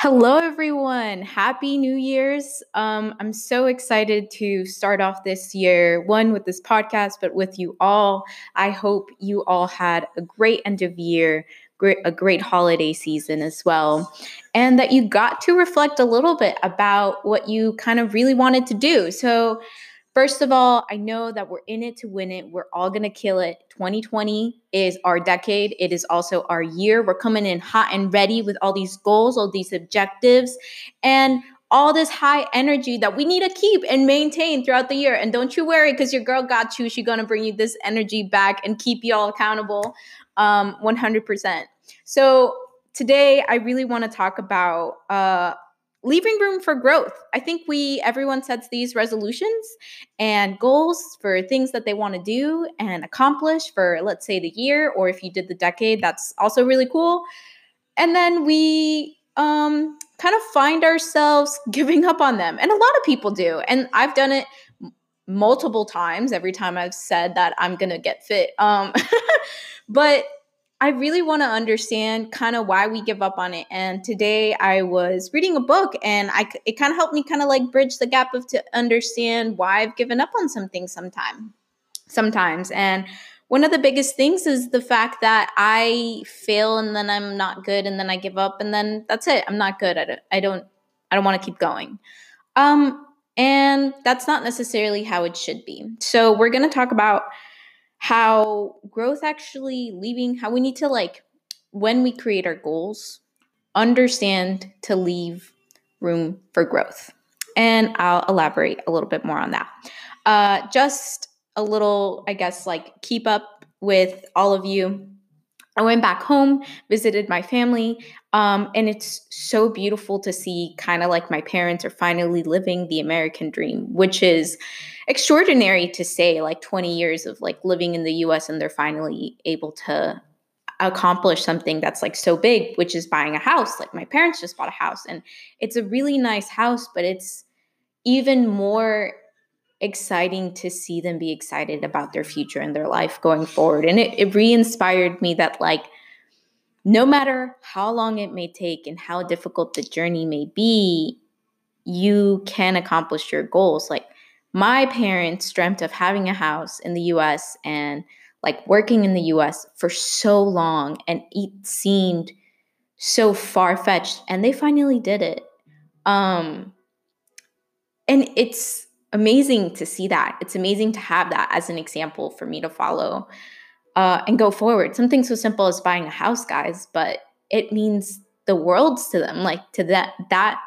Hello, everyone. Happy New Year's. Um, I'm so excited to start off this year, one with this podcast, but with you all. I hope you all had a great end of year, great, a great holiday season as well, and that you got to reflect a little bit about what you kind of really wanted to do. So, First of all, I know that we're in it to win it. We're all going to kill it. 2020 is our decade. It is also our year. We're coming in hot and ready with all these goals, all these objectives, and all this high energy that we need to keep and maintain throughout the year. And don't you worry, because your girl got you. She's going to bring you this energy back and keep you all accountable um, 100%. So today, I really want to talk about uh, leaving room for growth. I think we everyone sets these resolutions and goals for things that they want to do and accomplish for let's say the year or if you did the decade, that's also really cool. And then we um kind of find ourselves giving up on them. And a lot of people do. And I've done it multiple times every time I've said that I'm going to get fit. Um but I really want to understand kind of why we give up on it. And today I was reading a book and I it kind of helped me kind of like bridge the gap of to understand why I've given up on something sometime sometimes. And one of the biggest things is the fact that I fail and then I'm not good and then I give up and then that's it. I'm not good at it. I don't I don't want to keep going. Um and that's not necessarily how it should be. So we're going to talk about how growth actually leaving, how we need to like, when we create our goals, understand to leave room for growth. And I'll elaborate a little bit more on that. Uh, just a little, I guess, like keep up with all of you. I went back home, visited my family, um, and it's so beautiful to see kind of like my parents are finally living the American dream, which is extraordinary to say like 20 years of like living in the US and they're finally able to accomplish something that's like so big which is buying a house. Like my parents just bought a house and it's a really nice house but it's even more exciting to see them be excited about their future and their life going forward and it, it re-inspired me that like no matter how long it may take and how difficult the journey may be you can accomplish your goals like my parents dreamt of having a house in the US and like working in the US for so long and it seemed so far fetched and they finally did it. Um and it's amazing to see that. It's amazing to have that as an example for me to follow uh, and go forward. Something so simple as buying a house, guys, but it means the world to them. Like to that that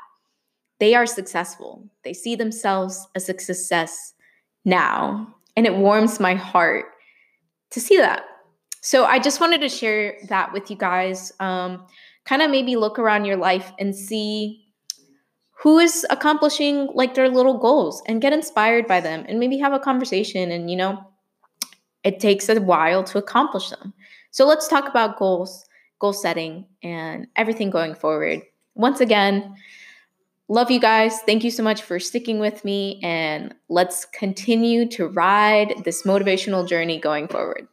they are successful. They see themselves as a success now. And it warms my heart to see that. So I just wanted to share that with you guys. Um, kind of maybe look around your life and see who is accomplishing like their little goals and get inspired by them and maybe have a conversation. And, you know, it takes a while to accomplish them. So let's talk about goals, goal setting, and everything going forward. Once again, Love you guys. Thank you so much for sticking with me, and let's continue to ride this motivational journey going forward.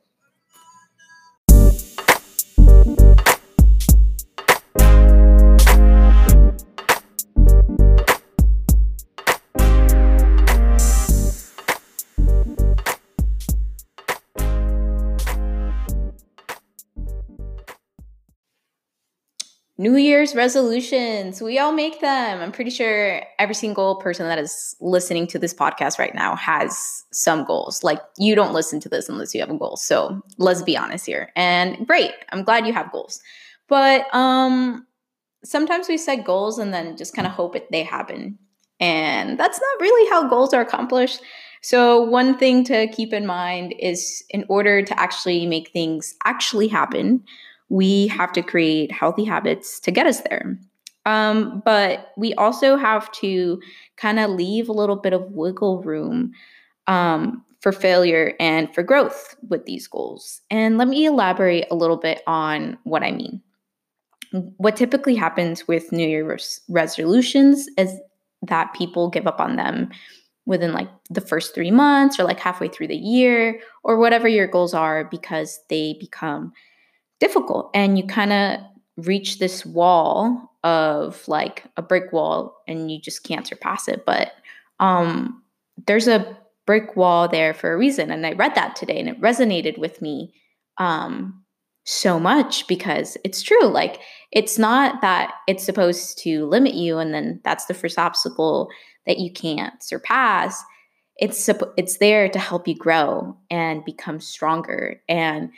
New Year's resolutions. We all make them. I'm pretty sure every single person that is listening to this podcast right now has some goals. Like, you don't listen to this unless you have a goal. So let's be honest here. And great. I'm glad you have goals. But um sometimes we set goals and then just kind of hope it they happen. And that's not really how goals are accomplished. So, one thing to keep in mind is in order to actually make things actually happen, we have to create healthy habits to get us there. Um, but we also have to kind of leave a little bit of wiggle room um, for failure and for growth with these goals. And let me elaborate a little bit on what I mean. What typically happens with New Year's resolutions is that people give up on them within like the first three months or like halfway through the year or whatever your goals are because they become difficult and you kind of reach this wall of like a brick wall and you just can't surpass it. But um, there's a brick wall there for a reason. And I read that today and it resonated with me um, so much because it's true. Like, it's not that it's supposed to limit you and then that's the first obstacle that you can't surpass. It's it's there to help you grow and become stronger and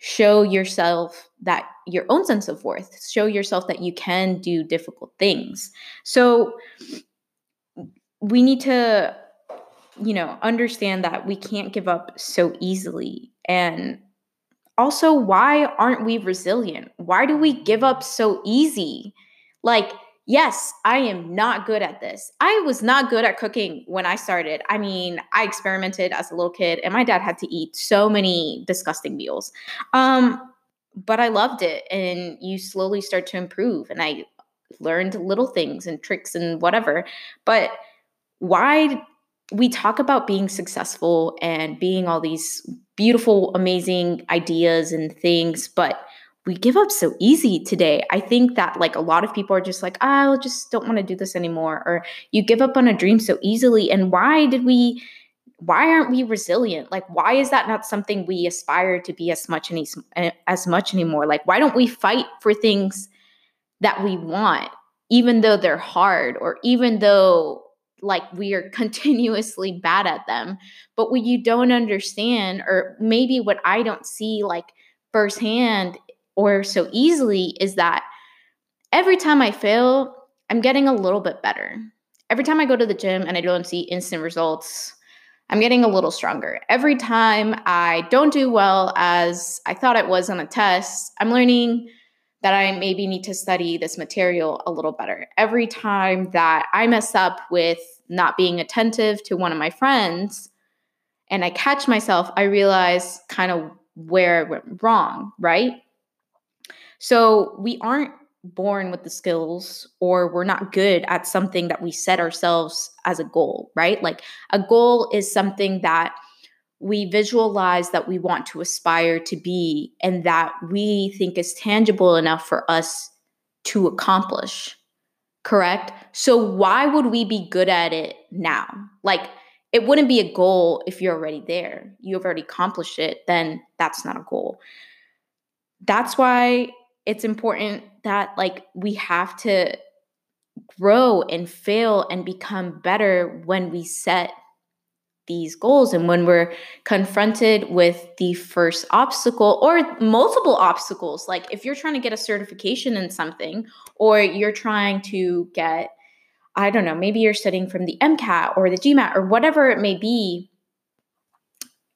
show yourself that your own sense of worth, show yourself that you can do difficult things. So we need to you know, understand that we can't give up so easily and also why aren't we resilient? Why do we give up so easy? Like Yes, I am not good at this. I was not good at cooking when I started. I mean, I experimented as a little kid, and my dad had to eat so many disgusting meals. Um, but I loved it, and you slowly start to improve. And I learned little things and tricks and whatever. But why we talk about being successful and being all these beautiful, amazing ideas and things, but we give up so easy today. I think that like a lot of people are just like, oh, I just don't want to do this anymore. Or you give up on a dream so easily. And why did we why aren't we resilient? Like why is that not something we aspire to be as much any, as much anymore? Like why don't we fight for things that we want even though they're hard or even though like we are continuously bad at them. But what you don't understand or maybe what I don't see like firsthand or so easily is that every time I fail, I'm getting a little bit better. Every time I go to the gym and I don't see instant results, I'm getting a little stronger. Every time I don't do well as I thought it was on a test, I'm learning that I maybe need to study this material a little better. Every time that I mess up with not being attentive to one of my friends and I catch myself, I realize kind of where I went wrong, right? So we aren't born with the skills or we're not good at something that we set ourselves as a goal, right? Like a goal is something that we visualize that we want to aspire to be and that we think is tangible enough for us to accomplish. Correct? So why would we be good at it now? Like it wouldn't be a goal if you're already there. You've already accomplished it, then that's not a goal. That's why it's important that like we have to grow and fail and become better when we set these goals and when we're confronted with the first obstacle or multiple obstacles. Like if you're trying to get a certification in something or you're trying to get i don't know maybe you're studying from the mcat or the gmat or whatever it may be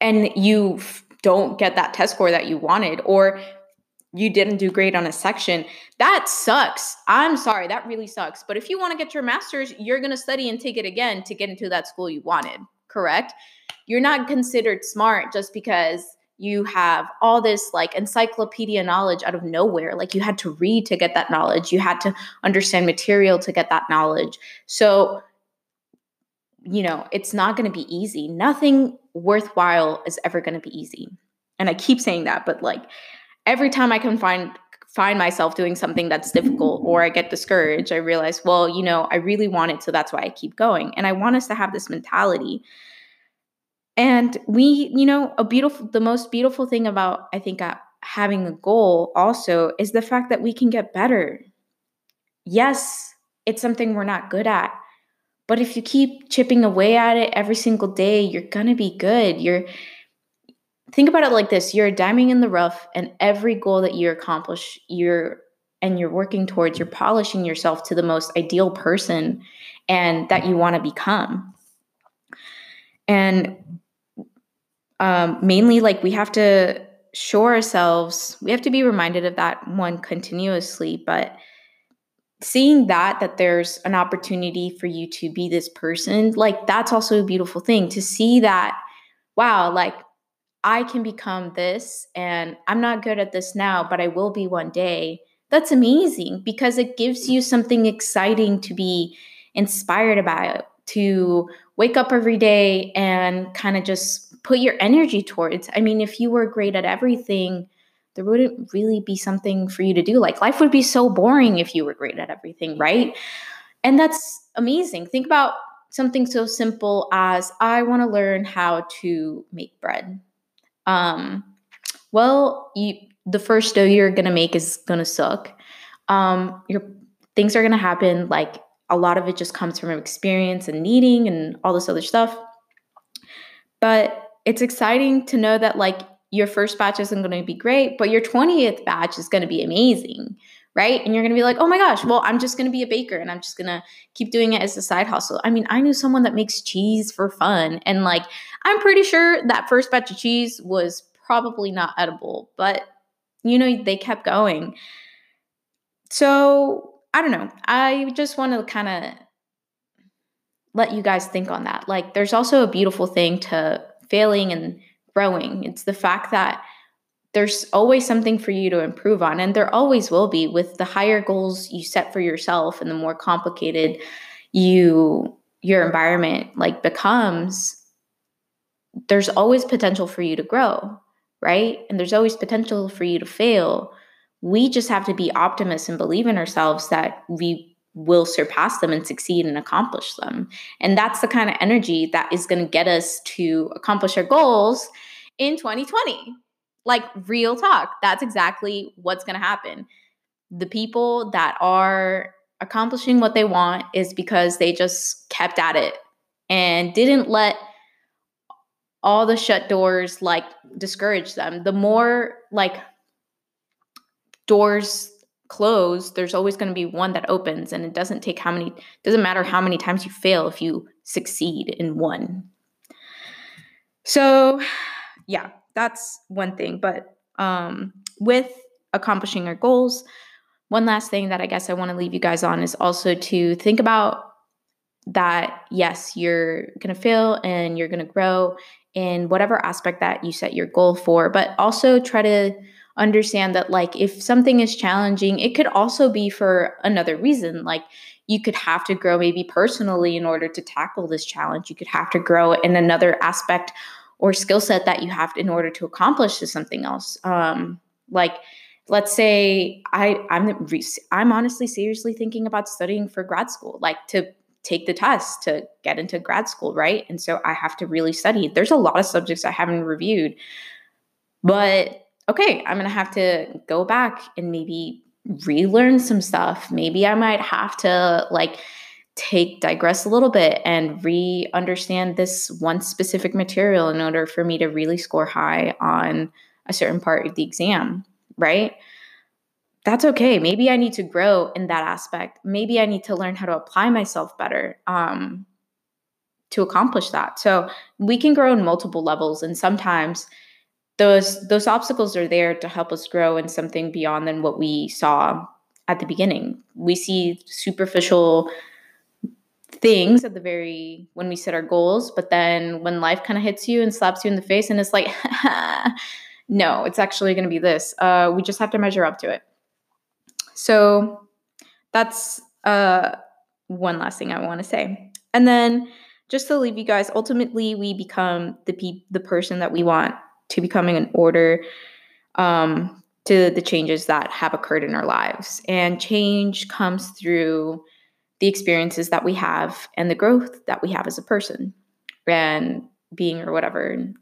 and you don't get that test score that you wanted or you didn't do great on a section. That sucks. I'm sorry, that really sucks. But if you want to get your master's, you're going to study and take it again to get into that school you wanted, correct? You're not considered smart just because you have all this like encyclopedia knowledge out of nowhere. Like you had to read to get that knowledge, you had to understand material to get that knowledge. So, you know, it's not going to be easy. Nothing worthwhile is ever going to be easy. And I keep saying that, but like, every time I can find find myself doing something that's difficult or I get discouraged, I realize, well, you know, I really want it, so that's why I keep going. And I want us to have this mentality. And we, you know, a beautiful the most beautiful thing about I think uh, having a goal also is the fact that we can get better. Yes, it's something we're not good at. But if you keep chipping away at it every single day, you're going to be good. You're think about it like this. You're a diamond in the rough and every goal that you accomplish you're and you're working towards you're polishing yourself to the most ideal person and that you want to become. And um, mainly like we have to show ourselves we have to be reminded of that one continuously but seeing that that there's an opportunity for you to be this person like that's also a beautiful thing to see that wow like I can become this and I'm not good at this now, but I will be one day. That's amazing because it gives you something exciting to be inspired about, to wake up every day and kind of just put your energy towards. I mean, if you were great at everything, there wouldn't really be something for you to do. Like life would be so boring if you were great at everything, right? And that's amazing. Think about something so simple as I want to learn how to make bread. Um, well, you the first dough you're gonna make is gonna suck. Um, your things are gonna happen. Like a lot of it just comes from experience and kneading and all this other stuff. But it's exciting to know that like your first batch isn't to be great, but your 20th batch is to be amazing, right? And you're going to be like, oh my gosh, well, I'm just going to be a baker and I'm just going to keep doing it as a side hustle. I mean, I knew someone that makes cheese for fun. And like, I'm pretty sure that first batch of cheese was probably not edible, but you know, they kept going. So I don't know. I just want to kind of let you guys think on that. Like, there's also a beautiful thing to failing and growing. It's the fact that there's always something for you to improve on, and there always will be with the higher goals you set for yourself and the more complicated you your environment like becomes there's always potential for you to grow right and there's always potential for you to fail we just have to be optimists and believe in ourselves that we will surpass them and succeed and accomplish them. And that's the kind of energy that is going to get us to accomplish our goals in 2020. Like real talk, that's exactly what's going to happen. The people that are accomplishing what they want is because they just kept at it and didn't let all the shut doors like discourage them. The more like doors close, there's always going to be one that opens and it doesn't take how many doesn't matter how many times you fail if you succeed in one. So, yeah, that's one thing, but um with accomplishing our goals, one last thing that I guess I want to leave you guys on is also to think about that yes, you're going to fail and you're going to grow in whatever aspect that you set your goal for, but also try to understand that like if something is challenging it could also be for another reason like you could have to grow maybe personally in order to tackle this challenge. You could have to grow in another aspect or skill set that you have in order to accomplish something else. Um like let's say i i'm i'm honestly seriously thinking about studying for grad school like to take the test to get into grad school right? And so i have to really study. There's a lot of subjects i haven't reviewed but okay, I'm to have to go back and maybe relearn some stuff. Maybe I might have to like take digress a little bit and re understand this one specific material in order for me to really score high on a certain part of the exam, right? That's okay. Maybe I need to grow in that aspect. Maybe I need to learn how to apply myself better um, to accomplish that. So we can grow in multiple levels. And sometimes those those obstacles are there to help us grow in something beyond than what we saw at the beginning. We see superficial things at the very when we set our goals, but then when life kind of hits you and slaps you in the face, and it's like, no, it's actually going to be this. Uh, we just have to measure up to it. So that's uh, one last thing I want to say, and then just to leave you guys, ultimately we become the pe- the person that we want to becoming an order um, to the changes that have occurred in our lives. And change comes through the experiences that we have and the growth that we have as a person and being or whatever and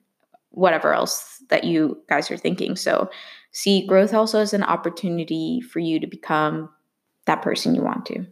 whatever else that you guys are thinking so see growth also as an opportunity for you to become that person you want to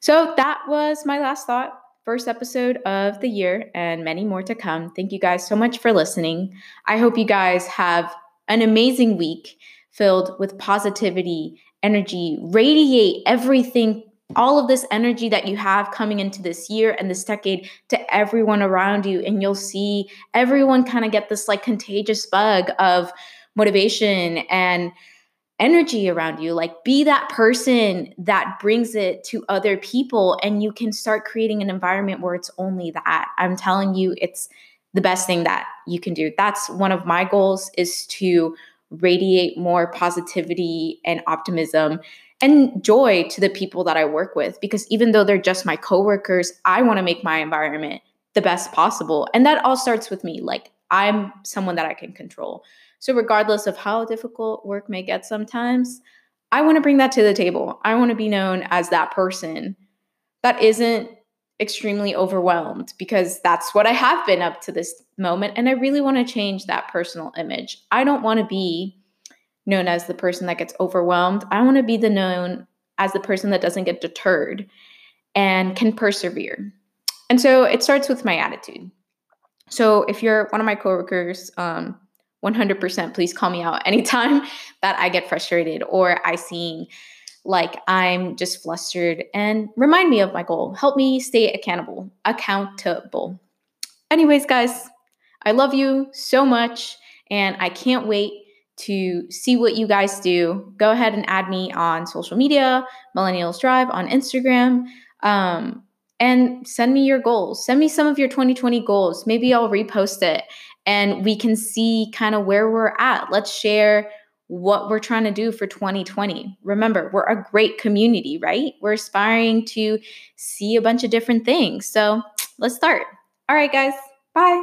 so that was my last thought first episode of the year and many more to come. Thank you guys so much for listening. I hope you guys have an amazing week filled with positivity, energy, radiate everything, all of this energy that you have coming into this year and this decade to everyone around you. And you'll see everyone kind of get this like contagious bug of motivation and energy around you. Like, be that person that brings it to other people, and you can start creating an environment where it's only that. I'm telling you, it's the best thing that you can do. That's one of my goals is to radiate more positivity and optimism and joy to the people that I work with because even though they're just my coworkers, I want to make my environment the best possible. And that all starts with me. Like I'm someone that I can control. So, regardless of how difficult work may get sometimes, I want to bring that to the table. I want to be known as that person that isn't extremely overwhelmed because that's what I have been up to this moment. And I really want to change that personal image. I don't want to be known as the person that gets overwhelmed. I want to be the known as the person that doesn't get deterred and can persevere. And so it starts with my attitude. So if you're one of my coworkers, um, 100% please call me out anytime that I get frustrated or I seem like I'm just flustered and remind me of my goal. Help me stay accountable. Accountable. Anyways, guys, I love you so much and I can't wait to see what you guys do, go ahead and add me on social media, Millennials Drive on Instagram, um, and send me your goals. Send me some of your 2020 goals. Maybe I'll repost it and we can see kind of where we're at. Let's share what we're trying to do for 2020. Remember, we're a great community, right? We're aspiring to see a bunch of different things. So let's start. All right, guys. Bye.